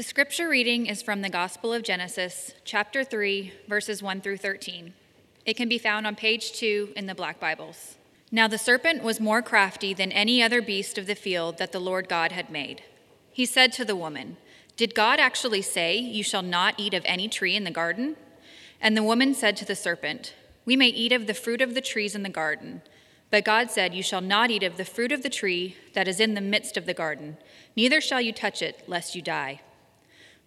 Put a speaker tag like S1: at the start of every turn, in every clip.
S1: The scripture reading is from the Gospel of Genesis, chapter 3, verses 1 through 13. It can be found on page 2 in the Black Bibles. Now the serpent was more crafty than any other beast of the field that the Lord God had made. He said to the woman, Did God actually say, You shall not eat of any tree in the garden? And the woman said to the serpent, We may eat of the fruit of the trees in the garden. But God said, You shall not eat of the fruit of the tree that is in the midst of the garden, neither shall you touch it, lest you die.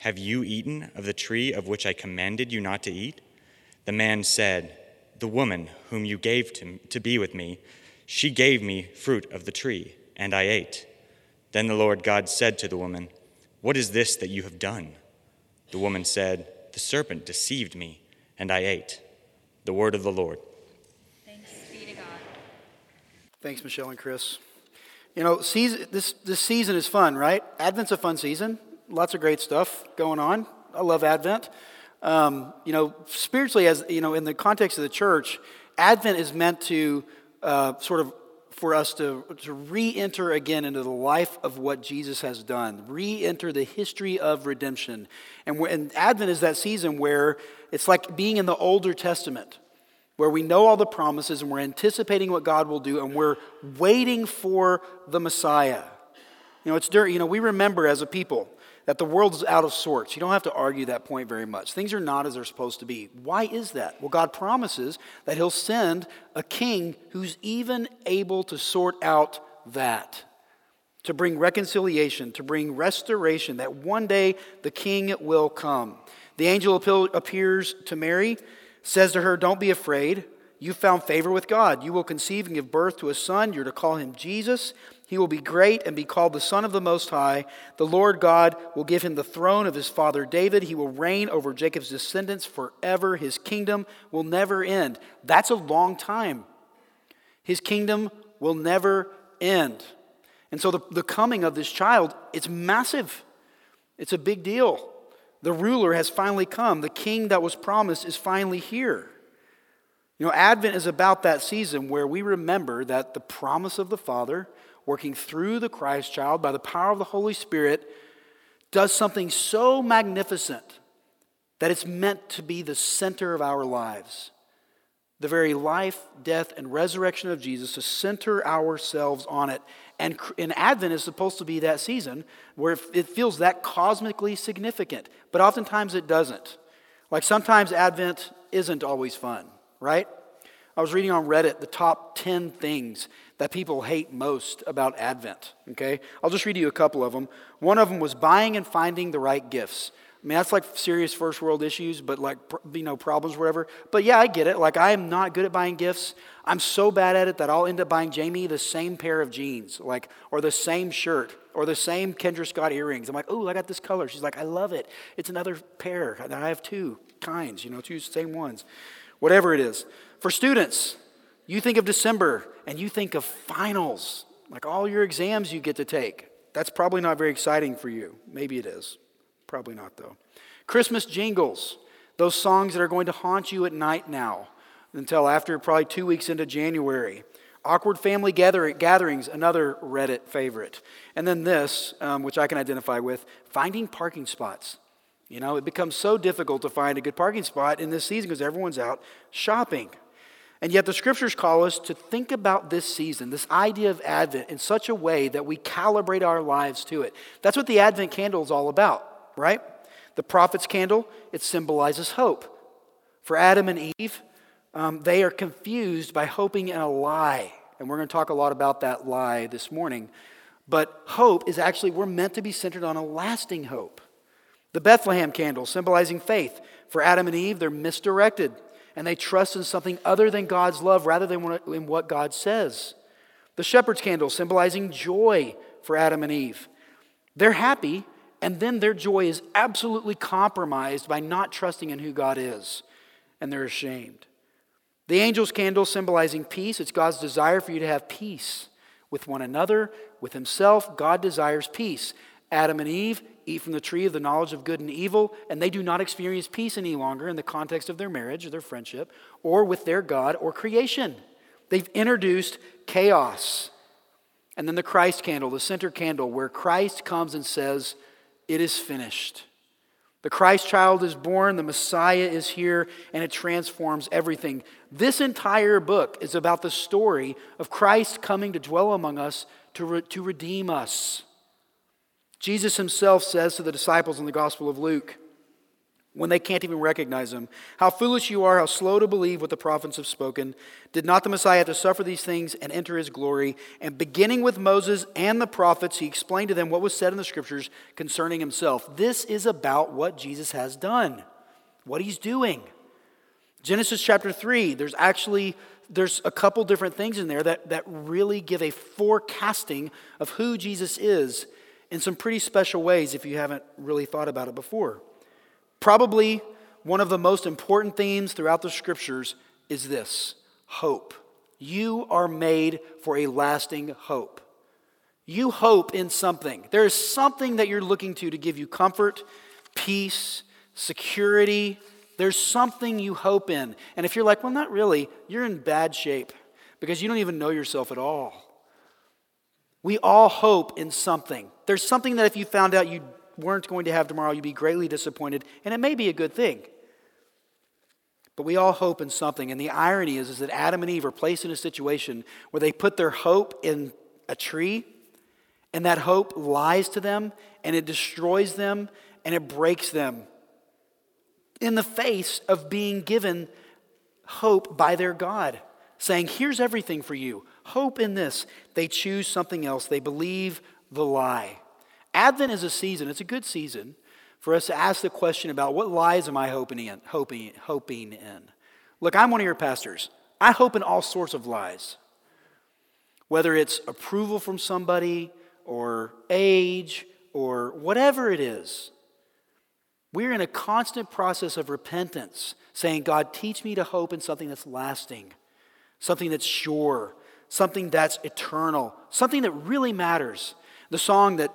S2: Have you eaten of the tree of which I commanded you not to eat? The man said, The woman whom you gave to, to be with me, she gave me fruit of the tree, and I ate. Then the Lord God said to the woman, What is this that you have done? The woman said, The serpent deceived me, and I ate. The word of the Lord.
S1: Thanks be to God.
S3: Thanks, Michelle and Chris. You know, season, this, this season is fun, right? Advent's a fun season lots of great stuff going on. I love Advent. Um, you know, spiritually, as you know, in the context of the church, Advent is meant to uh, sort of for us to, to re enter again into the life of what Jesus has done, re enter the history of redemption. And, and Advent is that season where it's like being in the Older Testament, where we know all the promises and we're anticipating what God will do and we're waiting for the Messiah. You know, it's during, you know, we remember as a people that the world's out of sorts. You don't have to argue that point very much. Things are not as they're supposed to be. Why is that? Well, God promises that He'll send a king who's even able to sort out that, to bring reconciliation, to bring restoration, that one day the king will come. The angel appears to Mary, says to her, Don't be afraid. You found favor with God. You will conceive and give birth to a son. You're to call him Jesus. He will be great and be called the Son of the Most High. The Lord God will give him the throne of his father David. He will reign over Jacob's descendants forever. His kingdom will never end. That's a long time. His kingdom will never end. And so the, the coming of this child, it's massive. It's a big deal. The ruler has finally come. The king that was promised is finally here. You know, Advent is about that season where we remember that the promise of the Father working through the Christ child by the power of the Holy Spirit, does something so magnificent that it's meant to be the center of our lives. The very life, death, and resurrection of Jesus, to center ourselves on it. And, Advent is supposed to be that season where it feels that cosmically significant, but oftentimes it doesn't. Like sometimes Advent isn't always fun, right? I was reading on Reddit the top 10 things that people hate most about Advent. Okay? I'll just read you a couple of them. One of them was buying and finding the right gifts. I mean, that's like serious first world issues, but like, you know, problems, whatever. But yeah, I get it. Like, I am not good at buying gifts. I'm so bad at it that I'll end up buying Jamie the same pair of jeans, like, or the same shirt, or the same Kendra Scott earrings. I'm like, oh, I got this color. She's like, I love it. It's another pair. I have two kinds, you know, two same ones. Whatever it is. For students, you think of December and you think of finals, like all your exams you get to take. That's probably not very exciting for you. Maybe it is. Probably not, though. Christmas jingles, those songs that are going to haunt you at night now until after probably two weeks into January. Awkward family gather- gatherings, another Reddit favorite. And then this, um, which I can identify with finding parking spots. You know, it becomes so difficult to find a good parking spot in this season because everyone's out shopping. And yet, the scriptures call us to think about this season, this idea of Advent, in such a way that we calibrate our lives to it. That's what the Advent candle is all about, right? The prophet's candle, it symbolizes hope. For Adam and Eve, um, they are confused by hoping in a lie. And we're going to talk a lot about that lie this morning. But hope is actually, we're meant to be centered on a lasting hope. The Bethlehem candle, symbolizing faith. For Adam and Eve, they're misdirected and they trust in something other than God's love rather than in what God says. The shepherd's candle, symbolizing joy for Adam and Eve. They're happy, and then their joy is absolutely compromised by not trusting in who God is, and they're ashamed. The angel's candle, symbolizing peace, it's God's desire for you to have peace with one another, with Himself. God desires peace. Adam and Eve eat from the tree of the knowledge of good and evil, and they do not experience peace any longer in the context of their marriage or their friendship or with their God or creation. They've introduced chaos. And then the Christ candle, the center candle, where Christ comes and says, It is finished. The Christ child is born, the Messiah is here, and it transforms everything. This entire book is about the story of Christ coming to dwell among us to, re- to redeem us. Jesus himself says to the disciples in the Gospel of Luke, when they can't even recognize him, How foolish you are, how slow to believe what the prophets have spoken. Did not the Messiah have to suffer these things and enter his glory? And beginning with Moses and the prophets, he explained to them what was said in the scriptures concerning himself. This is about what Jesus has done, what he's doing. Genesis chapter 3, there's actually there's a couple different things in there that, that really give a forecasting of who Jesus is in some pretty special ways if you haven't really thought about it before. Probably one of the most important themes throughout the scriptures is this hope. You are made for a lasting hope. You hope in something. There is something that you're looking to to give you comfort, peace, security. There's something you hope in. And if you're like, well, not really, you're in bad shape because you don't even know yourself at all. We all hope in something. There's something that if you found out you weren't going to have tomorrow, you'd be greatly disappointed, and it may be a good thing. But we all hope in something. And the irony is, is that Adam and Eve are placed in a situation where they put their hope in a tree, and that hope lies to them, and it destroys them, and it breaks them in the face of being given hope by their God, saying, Here's everything for you hope in this. They choose something else. They believe the lie. Advent is a season, it's a good season for us to ask the question about what lies am I hoping in, hoping, hoping in. Look, I'm one of your pastors. I hope in all sorts of lies. Whether it's approval from somebody or age or whatever it is. We're in a constant process of repentance, saying, God, teach me to hope in something that's lasting, something that's sure, something that's eternal, something that really matters. The song that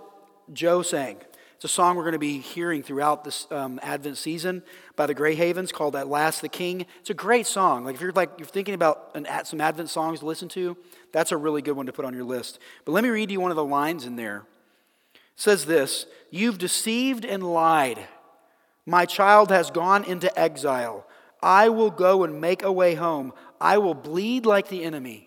S3: Joe sang, it's a song we're going to be hearing throughout this um, Advent season by the Gray Havens called "At Last the King." It's a great song. Like if you're like you're thinking about an, some Advent songs to listen to, that's a really good one to put on your list. But let me read you one of the lines in there. It says this: "You've deceived and lied. My child has gone into exile. I will go and make a way home. I will bleed like the enemy."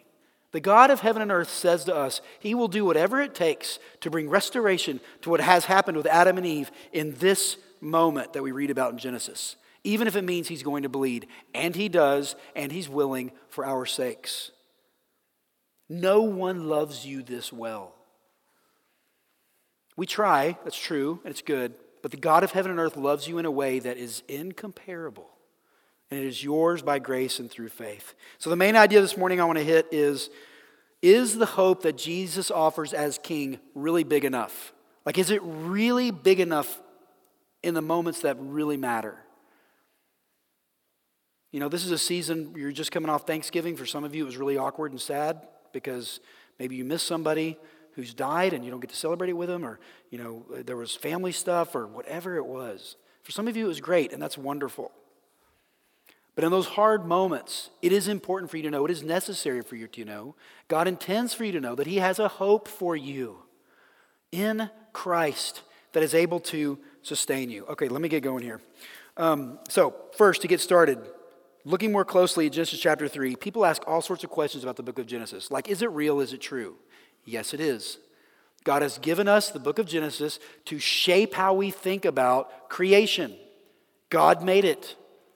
S3: The God of heaven and earth says to us, He will do whatever it takes to bring restoration to what has happened with Adam and Eve in this moment that we read about in Genesis, even if it means He's going to bleed. And He does, and He's willing for our sakes. No one loves you this well. We try, that's true, and it's good, but the God of heaven and earth loves you in a way that is incomparable and it is yours by grace and through faith. So, the main idea this morning I want to hit is Is the hope that Jesus offers as King really big enough? Like, is it really big enough in the moments that really matter? You know, this is a season, you're just coming off Thanksgiving. For some of you, it was really awkward and sad because maybe you missed somebody who's died and you don't get to celebrate it with them, or, you know, there was family stuff or whatever it was. For some of you, it was great, and that's wonderful. But in those hard moments, it is important for you to know, it is necessary for you to know, God intends for you to know that He has a hope for you in Christ that is able to sustain you. Okay, let me get going here. Um, so, first, to get started, looking more closely at Genesis chapter 3, people ask all sorts of questions about the book of Genesis. Like, is it real? Is it true? Yes, it is. God has given us the book of Genesis to shape how we think about creation. God made it,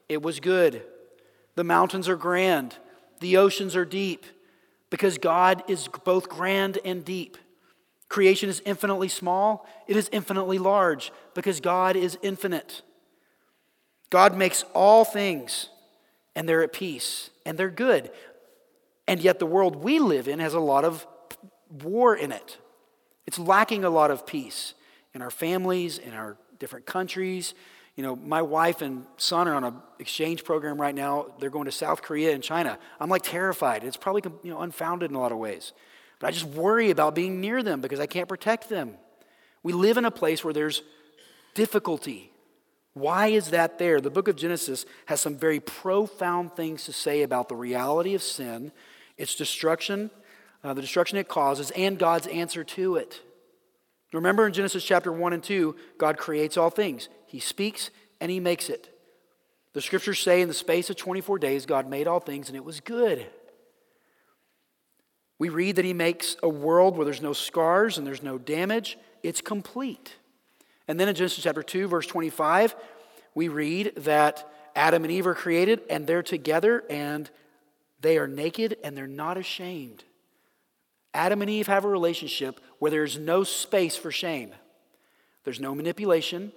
S3: it was good. The mountains are grand, the oceans are deep, because God is both grand and deep. Creation is infinitely small, it is infinitely large, because God is infinite. God makes all things, and they're at peace, and they're good. And yet, the world we live in has a lot of war in it. It's lacking a lot of peace in our families, in our different countries. You know, my wife and son are on an exchange program right now. They're going to South Korea and China. I'm like terrified. It's probably you know unfounded in a lot of ways. But I just worry about being near them because I can't protect them. We live in a place where there's difficulty. Why is that there? The book of Genesis has some very profound things to say about the reality of sin, its destruction, uh, the destruction it causes, and God's answer to it. Remember in Genesis chapter 1 and 2, God creates all things. He speaks and He makes it. The scriptures say in the space of 24 days, God made all things and it was good. We read that He makes a world where there's no scars and there's no damage, it's complete. And then in Genesis chapter 2, verse 25, we read that Adam and Eve are created and they're together and they are naked and they're not ashamed. Adam and Eve have a relationship where there's no space for shame. There's no manipulation,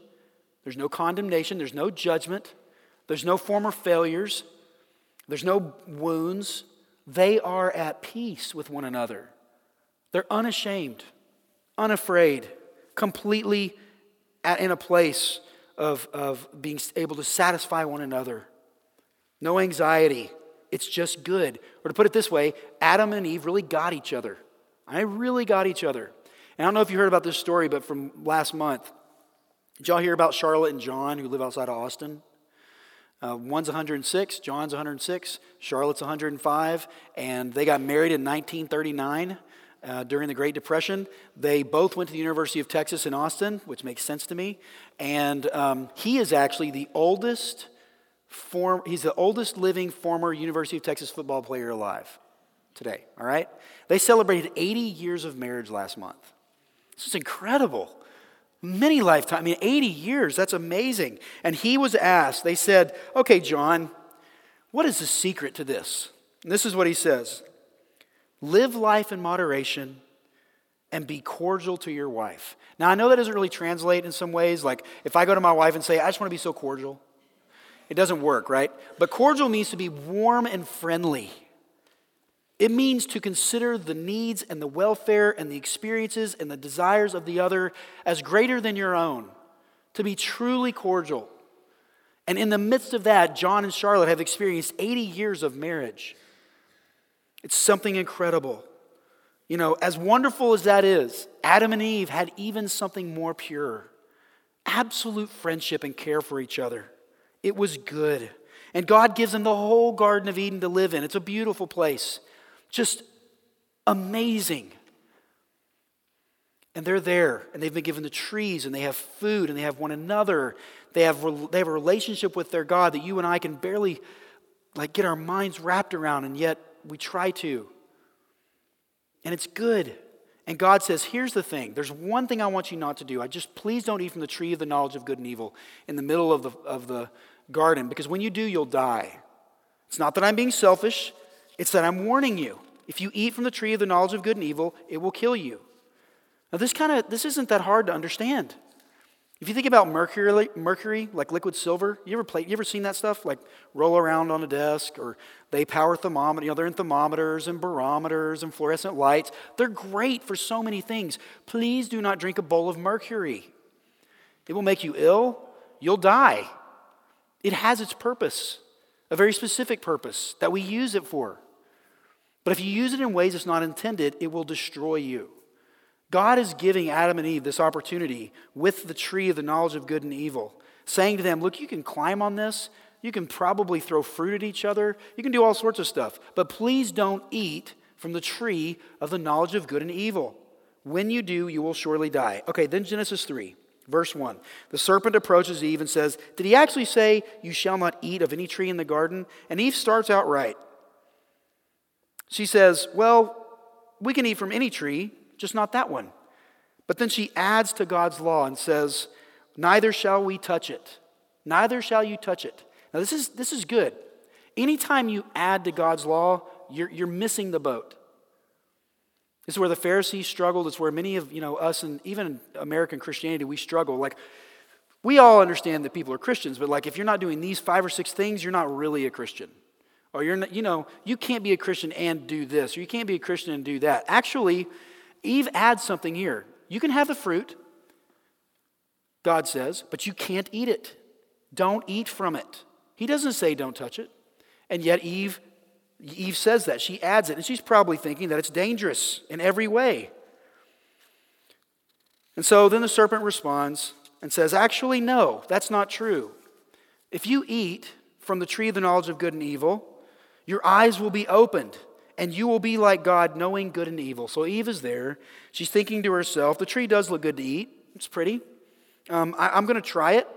S3: there's no condemnation, there's no judgment, there's no former failures, there's no wounds. They are at peace with one another. They're unashamed, unafraid, completely at, in a place of, of being able to satisfy one another. No anxiety. It's just good. Or to put it this way, Adam and Eve really got each other. I really got each other. And I don't know if you heard about this story, but from last month, did y'all hear about Charlotte and John who live outside of Austin? Uh, one's 106, John's 106, Charlotte's 105, and they got married in 1939 uh, during the Great Depression. They both went to the University of Texas in Austin, which makes sense to me. And um, he is actually the oldest form, he's the oldest living former University of Texas football player alive today, all right? They celebrated 80 years of marriage last month. This is incredible. Many lifetime, I mean, 80 years, that's amazing. And he was asked, they said, okay, John, what is the secret to this? And this is what he says Live life in moderation and be cordial to your wife. Now, I know that doesn't really translate in some ways. Like, if I go to my wife and say, I just want to be so cordial, it doesn't work, right? But cordial means to be warm and friendly. It means to consider the needs and the welfare and the experiences and the desires of the other as greater than your own, to be truly cordial. And in the midst of that, John and Charlotte have experienced 80 years of marriage. It's something incredible. You know, as wonderful as that is, Adam and Eve had even something more pure absolute friendship and care for each other. It was good. And God gives them the whole Garden of Eden to live in. It's a beautiful place. Just amazing. And they're there, and they've been given the trees, and they have food, and they have one another. They have, they have a relationship with their God that you and I can barely like get our minds wrapped around, and yet we try to. And it's good. And God says, here's the thing. There's one thing I want you not to do. I just please don't eat from the tree of the knowledge of good and evil in the middle of the, of the garden, because when you do, you'll die. It's not that I'm being selfish, it's that I'm warning you. If you eat from the tree of the knowledge of good and evil, it will kill you. Now, this kind of this isn't that hard to understand. If you think about mercury, mercury like liquid silver, you ever play, you ever seen that stuff? Like roll around on a desk, or they power thermometer. You know, they're in thermometers and barometers and fluorescent lights. They're great for so many things. Please do not drink a bowl of mercury. It will make you ill. You'll die. It has its purpose, a very specific purpose that we use it for. But if you use it in ways it's not intended, it will destroy you. God is giving Adam and Eve this opportunity with the tree of the knowledge of good and evil, saying to them, Look, you can climb on this. You can probably throw fruit at each other. You can do all sorts of stuff. But please don't eat from the tree of the knowledge of good and evil. When you do, you will surely die. Okay, then Genesis 3, verse 1. The serpent approaches Eve and says, Did he actually say, You shall not eat of any tree in the garden? And Eve starts out right. She says, Well, we can eat from any tree, just not that one. But then she adds to God's law and says, Neither shall we touch it. Neither shall you touch it. Now, this is, this is good. Anytime you add to God's law, you're, you're missing the boat. Is where the Pharisees struggled. It's where many of you know us and even American Christianity we struggle. Like we all understand that people are Christians, but like if you're not doing these five or six things, you're not really a Christian. Or you're not, you know, you can't be a Christian and do this, or you can't be a Christian and do that. Actually, Eve adds something here. You can have the fruit, God says, but you can't eat it. Don't eat from it. He doesn't say don't touch it. And yet Eve Eve says that. She adds it, and she's probably thinking that it's dangerous in every way. And so then the serpent responds and says, Actually, no, that's not true. If you eat from the tree of the knowledge of good and evil, your eyes will be opened, and you will be like God, knowing good and evil. So Eve is there. She's thinking to herself, The tree does look good to eat. It's pretty. Um, I, am going to try it.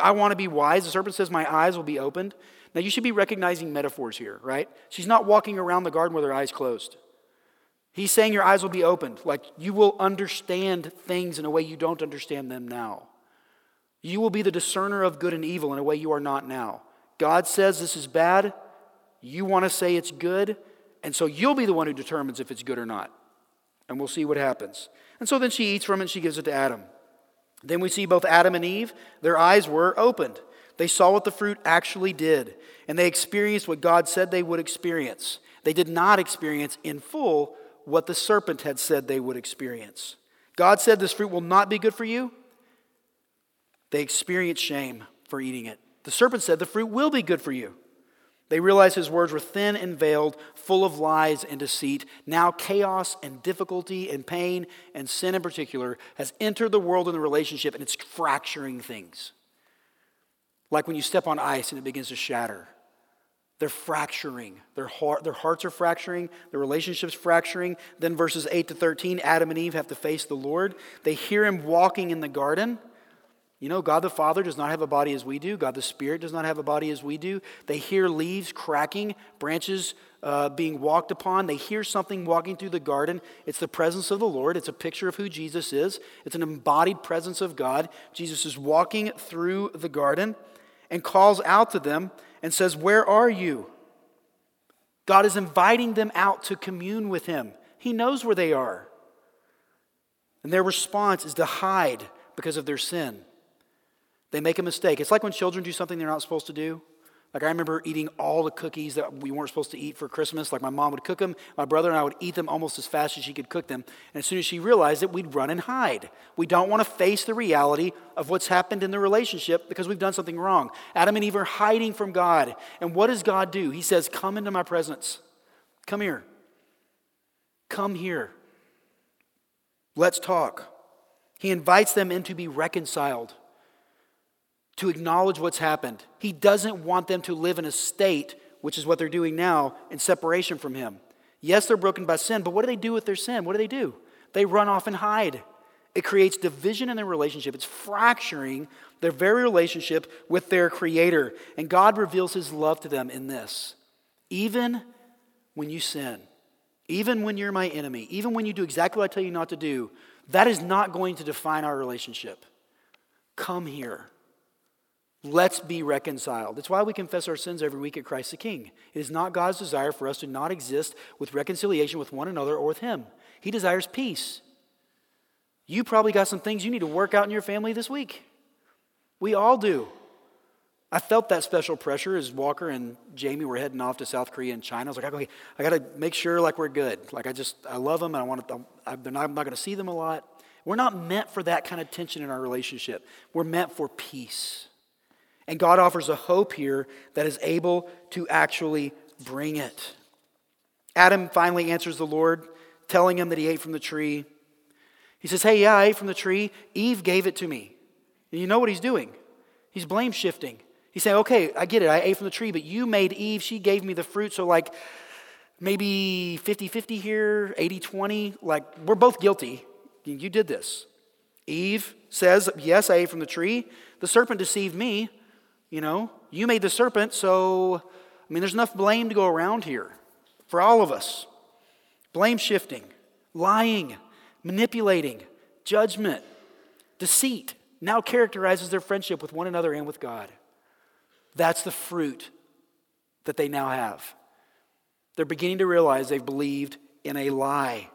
S3: I want to be wise. The serpent says, My eyes will be opened. Now, you should be recognizing metaphors here, right? She's not walking around the garden with her eyes closed. He's saying your eyes will be opened, like you will understand things in a way you don't understand them now. You will be the discerner of good and evil in a way you are not now. God says this is bad. You want to say it's good. And so you'll be the one who determines if it's good or not. And we'll see what happens. And so then she eats from it and she gives it to Adam. Then we see both Adam and Eve, their eyes were opened. They saw what the fruit actually did, and they experienced what God said they would experience. They did not experience in full what the serpent had said they would experience. God said, This fruit will not be good for you. They experienced shame for eating it. The serpent said, The fruit will be good for you. They realized his words were thin and veiled, full of lies and deceit. Now, chaos and difficulty and pain and sin in particular has entered the world in the relationship and it's fracturing things. Like when you step on ice and it begins to shatter. They're fracturing. Their, heart, their hearts are fracturing. Their relationships fracturing. Then verses 8 to 13, Adam and Eve have to face the Lord. They hear him walking in the garden. You know, God the Father does not have a body as we do. God the Spirit does not have a body as we do. They hear leaves cracking, branches uh, being walked upon. They hear something walking through the garden. It's the presence of the Lord. It's a picture of who Jesus is. It's an embodied presence of God. Jesus is walking through the garden and calls out to them and says, Where are you? God is inviting them out to commune with Him. He knows where they are. And their response is to hide because of their sin. They make a mistake. It's like when children do something they're not supposed to do. Like I remember eating all the cookies that we weren't supposed to eat for Christmas. Like my mom would cook them, my brother and I would eat them almost as fast as she could cook them. And as soon as she realized it, we'd run and hide. We don't want to face the reality of what's happened in the relationship because we've done something wrong. Adam and Eve are hiding from God. And what does God do? He says, "Come into my presence. Come here. Come here. Let's talk." He invites them in to be reconciled to acknowledge what's happened. He doesn't want them to live in a state, which is what they're doing now, in separation from Him. Yes, they're broken by sin, but what do they do with their sin? What do they do? They run off and hide. It creates division in their relationship. It's fracturing their very relationship with their Creator. And God reveals His love to them in this. Even when you sin, even when you're my enemy, even when you do exactly what I tell you not to do, that is not going to define our relationship. Come here. Let's be reconciled. That's why we confess our sins every week at Christ the King. It is not God's desire for us to not exist with reconciliation with one another or with Him. He desires peace. You probably got some things you need to work out in your family this week. We all do. I felt that special pressure as Walker and Jamie were heading off to South Korea and China. I was like, okay, I got to make sure like we're good. Like I just, I love them and I want to, I'm not, not going to see them a lot. We're not meant for that kind of tension in our relationship. We're meant for peace. And God offers a hope here that is able to actually bring it. Adam finally answers the Lord, telling him that he ate from the tree. He says, Hey, yeah, I ate from the tree. Eve gave it to me. And you know what he's doing? He's blame shifting. He's saying, Okay, I get it. I ate from the tree, but you made Eve. She gave me the fruit. So, like, maybe 50 50 here, 80 20. Like, we're both guilty. You did this. Eve says, Yes, I ate from the tree. The serpent deceived me. You know, you made the serpent, so, I mean, there's enough blame to go around here for all of us. Blame shifting, lying, manipulating, judgment, deceit now characterizes their friendship with one another and with God. That's the fruit that they now have. They're beginning to realize they've believed in a lie.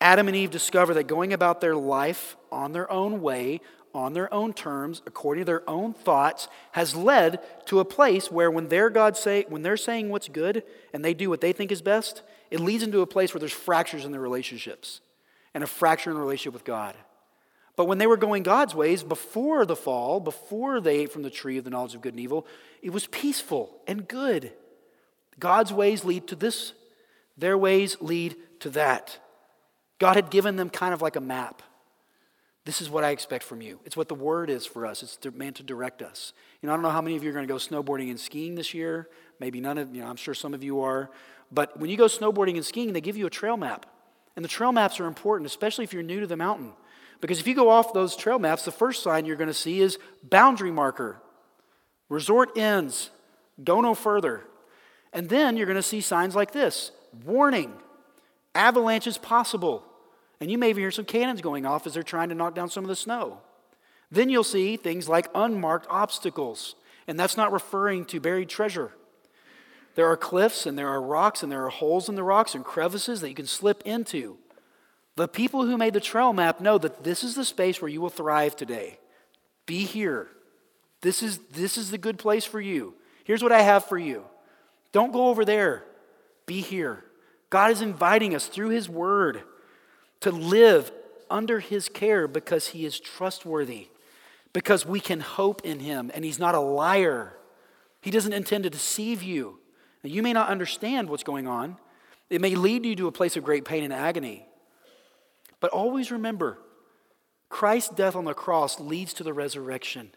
S3: Adam and Eve discover that going about their life on their own way, on their own terms, according to their own thoughts, has led to a place where when their God say when they're saying what's good and they do what they think is best, it leads into a place where there's fractures in their relationships and a fracture in the relationship with God. But when they were going God's ways before the fall, before they ate from the tree of the knowledge of good and evil, it was peaceful and good. God's ways lead to this, their ways lead to that. God had given them kind of like a map. This is what I expect from you. It's what the word is for us. It's meant to direct us. You know, I don't know how many of you are going to go snowboarding and skiing this year. Maybe none of you know, I'm sure some of you are. But when you go snowboarding and skiing, they give you a trail map. And the trail maps are important, especially if you're new to the mountain. Because if you go off those trail maps, the first sign you're going to see is boundary marker, resort ends, go no further. And then you're going to see signs like this warning, avalanche is possible. And you may even hear some cannons going off as they're trying to knock down some of the snow. Then you'll see things like unmarked obstacles. And that's not referring to buried treasure. There are cliffs and there are rocks and there are holes in the rocks and crevices that you can slip into. The people who made the trail map know that this is the space where you will thrive today. Be here. This is, this is the good place for you. Here's what I have for you. Don't go over there. Be here. God is inviting us through His Word to live under His care because He is trustworthy, because we can hope in Him, and He's not a liar. He doesn't intend to deceive you. Now, you may not understand what's going on, it may lead you to a place of great pain and agony. But always remember Christ's death on the cross leads to the resurrection.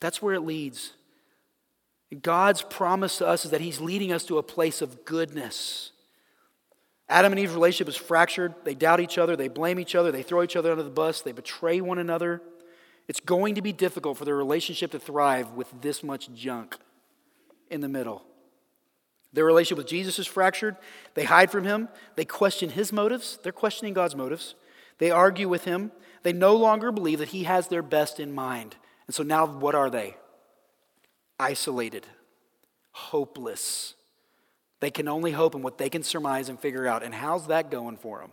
S3: That's where it leads. God's promise to us is that He's leading us to a place of goodness. Adam and Eve's relationship is fractured. They doubt each other, they blame each other, they throw each other under the bus, they betray one another. It's going to be difficult for their relationship to thrive with this much junk in the middle. Their relationship with Jesus is fractured. They hide from him. They question his motives. They're questioning God's motives. They argue with him. They no longer believe that he has their best in mind. And so now, what are they? Isolated, hopeless. They can only hope in what they can surmise and figure out. And how's that going for them?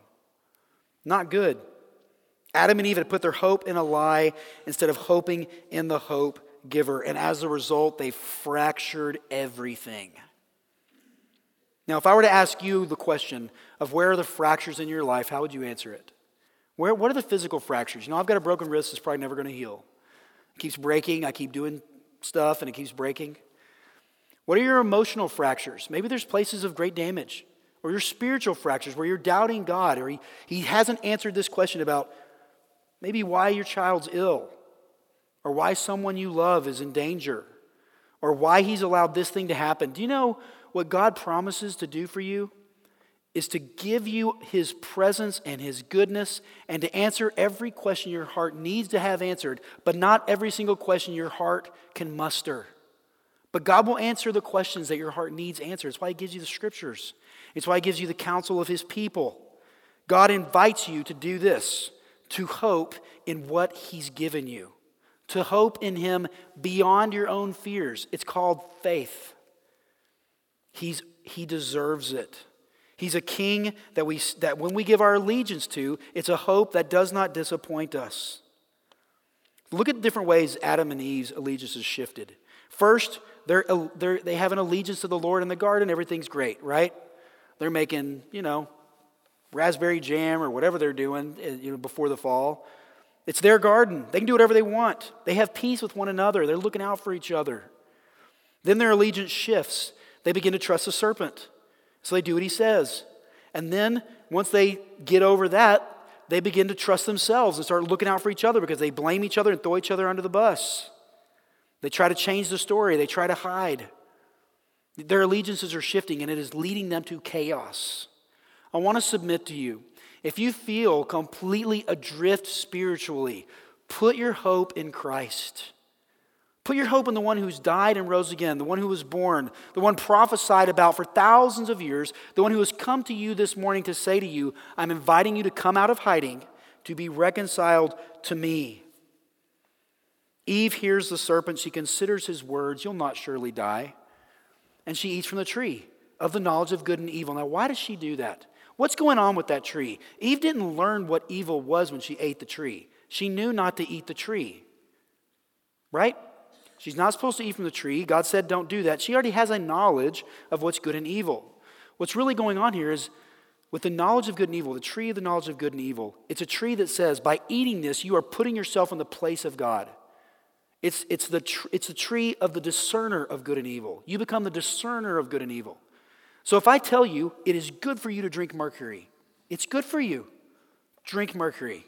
S3: Not good. Adam and Eve had put their hope in a lie instead of hoping in the hope giver. And as a result, they fractured everything. Now, if I were to ask you the question of where are the fractures in your life, how would you answer it? Where, what are the physical fractures? You know, I've got a broken wrist that's probably never going to heal. It keeps breaking. I keep doing stuff and it keeps breaking. What are your emotional fractures? Maybe there's places of great damage. Or your spiritual fractures where you're doubting God or he, he hasn't answered this question about maybe why your child's ill or why someone you love is in danger or why he's allowed this thing to happen. Do you know what God promises to do for you is to give you his presence and his goodness and to answer every question your heart needs to have answered, but not every single question your heart can muster. But God will answer the questions that your heart needs answered. It's why he gives you the scriptures. It's why he gives you the counsel of his people. God invites you to do this, to hope in what he's given you, to hope in him beyond your own fears. It's called faith. He's, he deserves it. He's a king that, we, that when we give our allegiance to, it's a hope that does not disappoint us. Look at different ways Adam and Eve's allegiance is shifted. First, they're, they're, they have an allegiance to the Lord in the garden, everything's great, right? They're making, you know, raspberry jam or whatever they're doing eh, you know, before the fall. It's their garden. They can do whatever they want. They have peace with one another. They're looking out for each other. Then their allegiance shifts. They begin to trust the serpent. So they do what he says. And then once they get over that, they begin to trust themselves and start looking out for each other because they blame each other and throw each other under the bus. They try to change the story, they try to hide. Their allegiances are shifting and it is leading them to chaos. I want to submit to you if you feel completely adrift spiritually, put your hope in Christ. Put your hope in the one who's died and rose again, the one who was born, the one prophesied about for thousands of years, the one who has come to you this morning to say to you, I'm inviting you to come out of hiding, to be reconciled to me. Eve hears the serpent. She considers his words, You'll not surely die. And she eats from the tree of the knowledge of good and evil. Now, why does she do that? What's going on with that tree? Eve didn't learn what evil was when she ate the tree. She knew not to eat the tree. Right? She's not supposed to eat from the tree. God said, don't do that. She already has a knowledge of what's good and evil. What's really going on here is with the knowledge of good and evil, the tree of the knowledge of good and evil, it's a tree that says, by eating this, you are putting yourself in the place of God. It's, it's, the tr- it's the tree of the discerner of good and evil. You become the discerner of good and evil. So if I tell you it is good for you to drink mercury, it's good for you. Drink mercury.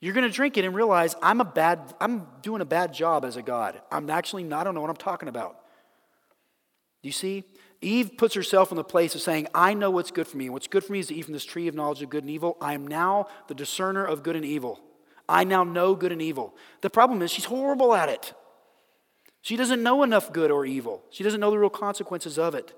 S3: You're going to drink it and realize I'm a bad I'm doing a bad job as a god. I'm actually not I don't know what I'm talking about. You see? Eve puts herself in the place of saying, I know what's good for me. What's good for me is to eat from this tree of knowledge of good and evil. I am now the discerner of good and evil. I now know good and evil. The problem is she's horrible at it. She doesn't know enough good or evil. She doesn't know the real consequences of it.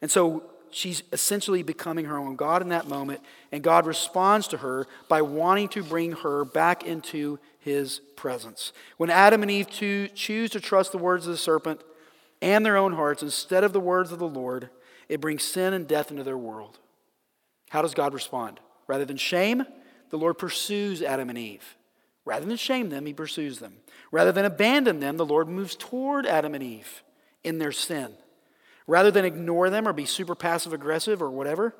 S3: And so she's essentially becoming her own God in that moment, and God responds to her by wanting to bring her back into his presence. When Adam and Eve choose to trust the words of the serpent and their own hearts instead of the words of the Lord, it brings sin and death into their world. How does God respond? Rather than shame, the Lord pursues Adam and Eve. Rather than shame them, he pursues them. Rather than abandon them, the Lord moves toward Adam and Eve in their sin. Rather than ignore them or be super passive aggressive or whatever,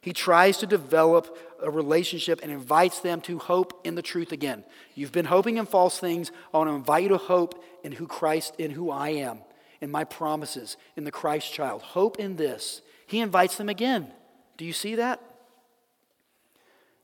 S3: he tries to develop a relationship and invites them to hope in the truth again. You've been hoping in false things. I want to invite you to hope in who Christ, in who I am, in my promises, in the Christ child. Hope in this. He invites them again. Do you see that?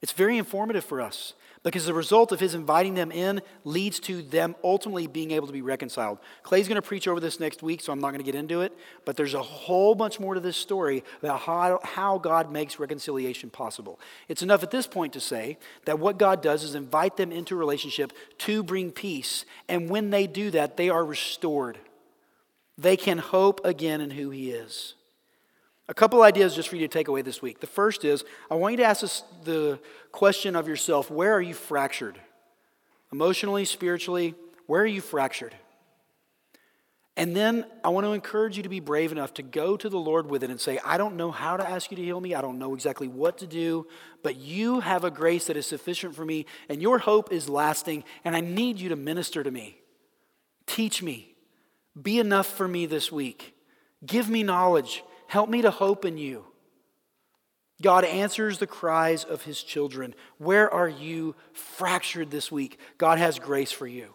S3: It's very informative for us because the result of his inviting them in leads to them ultimately being able to be reconciled. Clay's going to preach over this next week, so I'm not going to get into it, but there's a whole bunch more to this story about how, how God makes reconciliation possible. It's enough at this point to say that what God does is invite them into a relationship to bring peace, and when they do that, they are restored. They can hope again in who he is. A couple ideas just for you to take away this week. The first is I want you to ask the question of yourself where are you fractured? Emotionally, spiritually, where are you fractured? And then I want to encourage you to be brave enough to go to the Lord with it and say, I don't know how to ask you to heal me. I don't know exactly what to do, but you have a grace that is sufficient for me, and your hope is lasting, and I need you to minister to me. Teach me. Be enough for me this week. Give me knowledge. Help me to hope in you. God answers the cries of his children. Where are you fractured this week? God has grace for you.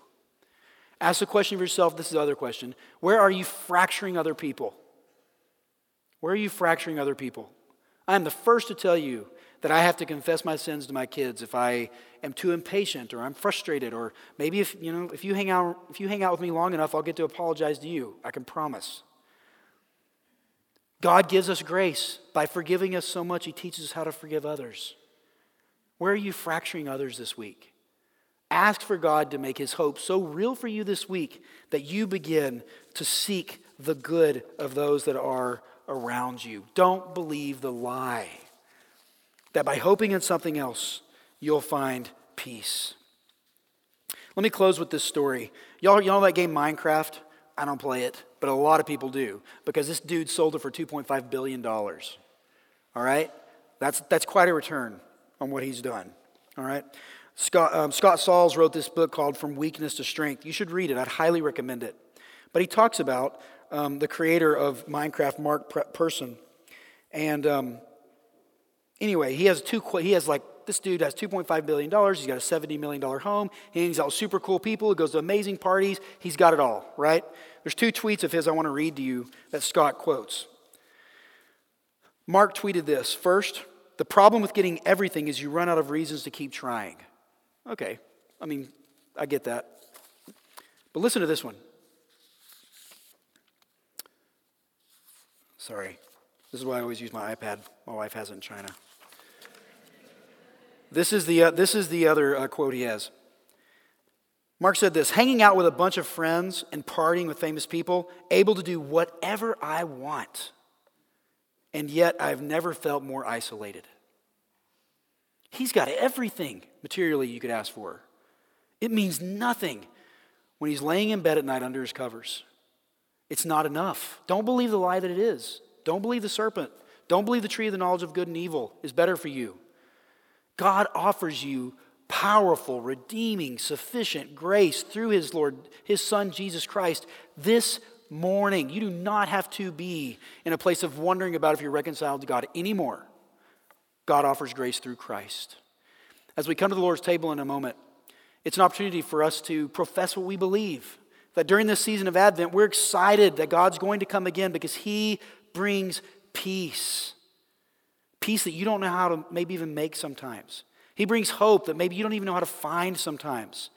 S3: Ask the question of yourself. This is the other question. Where are you fracturing other people? Where are you fracturing other people? I am the first to tell you that I have to confess my sins to my kids if I am too impatient or I'm frustrated or maybe if you know if you hang out if you hang out with me long enough I'll get to apologize to you. I can promise. God gives us grace. By forgiving us so much, He teaches us how to forgive others. Where are you fracturing others this week? Ask for God to make His hope so real for you this week that you begin to seek the good of those that are around you. Don't believe the lie that by hoping in something else, you'll find peace. Let me close with this story. Y'all, y'all know that game Minecraft? I don't play it, but a lot of people do because this dude sold it for $2.5 billion. All right? That's, that's quite a return on what he's done. All right? Scott, um, Scott Sauls wrote this book called From Weakness to Strength. You should read it, I'd highly recommend it. But he talks about um, the creator of Minecraft, Mark Persson, And um, anyway, he has two, he has like this dude has $2.5 billion. He's got a $70 million home. He hangs out with super cool people. He goes to amazing parties. He's got it all, right? There's two tweets of his I want to read to you that Scott quotes. Mark tweeted this First, the problem with getting everything is you run out of reasons to keep trying. Okay, I mean, I get that. But listen to this one. Sorry. This is why I always use my iPad. My wife has it in China. This is the, uh, this is the other uh, quote he has. Mark said this hanging out with a bunch of friends and partying with famous people, able to do whatever I want. And yet I've never felt more isolated. He's got everything materially you could ask for. It means nothing when he's laying in bed at night under his covers. It's not enough. Don't believe the lie that it is. Don't believe the serpent. Don't believe the tree of the knowledge of good and evil is better for you. God offers you powerful, redeeming, sufficient grace through his Lord, his Son, Jesus Christ, this morning. You do not have to be in a place of wondering about if you're reconciled to God anymore. God offers grace through Christ. As we come to the Lord's table in a moment, it's an opportunity for us to profess what we believe. That during this season of Advent, we're excited that God's going to come again because He brings peace. Peace that you don't know how to maybe even make sometimes. He brings hope that maybe you don't even know how to find sometimes.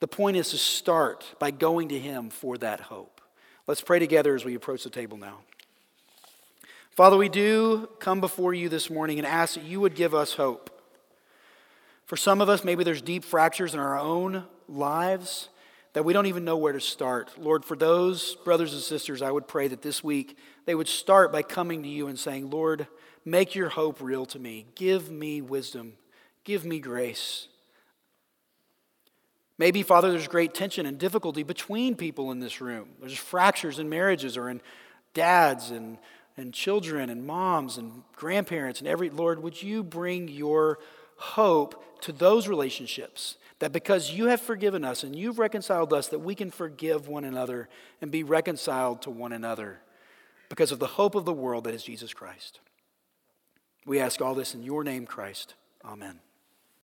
S3: The point is to start by going to Him for that hope. Let's pray together as we approach the table now. Father, we do come before you this morning and ask that you would give us hope. For some of us, maybe there's deep fractures in our own lives that we don't even know where to start. Lord, for those brothers and sisters, I would pray that this week they would start by coming to you and saying, Lord, make your hope real to me. Give me wisdom. Give me grace. Maybe, Father, there's great tension and difficulty between people in this room. There's fractures in marriages or in dads and, and children and moms and grandparents and every. Lord, would you bring your hope to those relationships? That because you have forgiven us and you've reconciled us, that we can forgive one another and be reconciled to one another because of the hope of the world that is Jesus Christ. We ask all this in your name, Christ. Amen.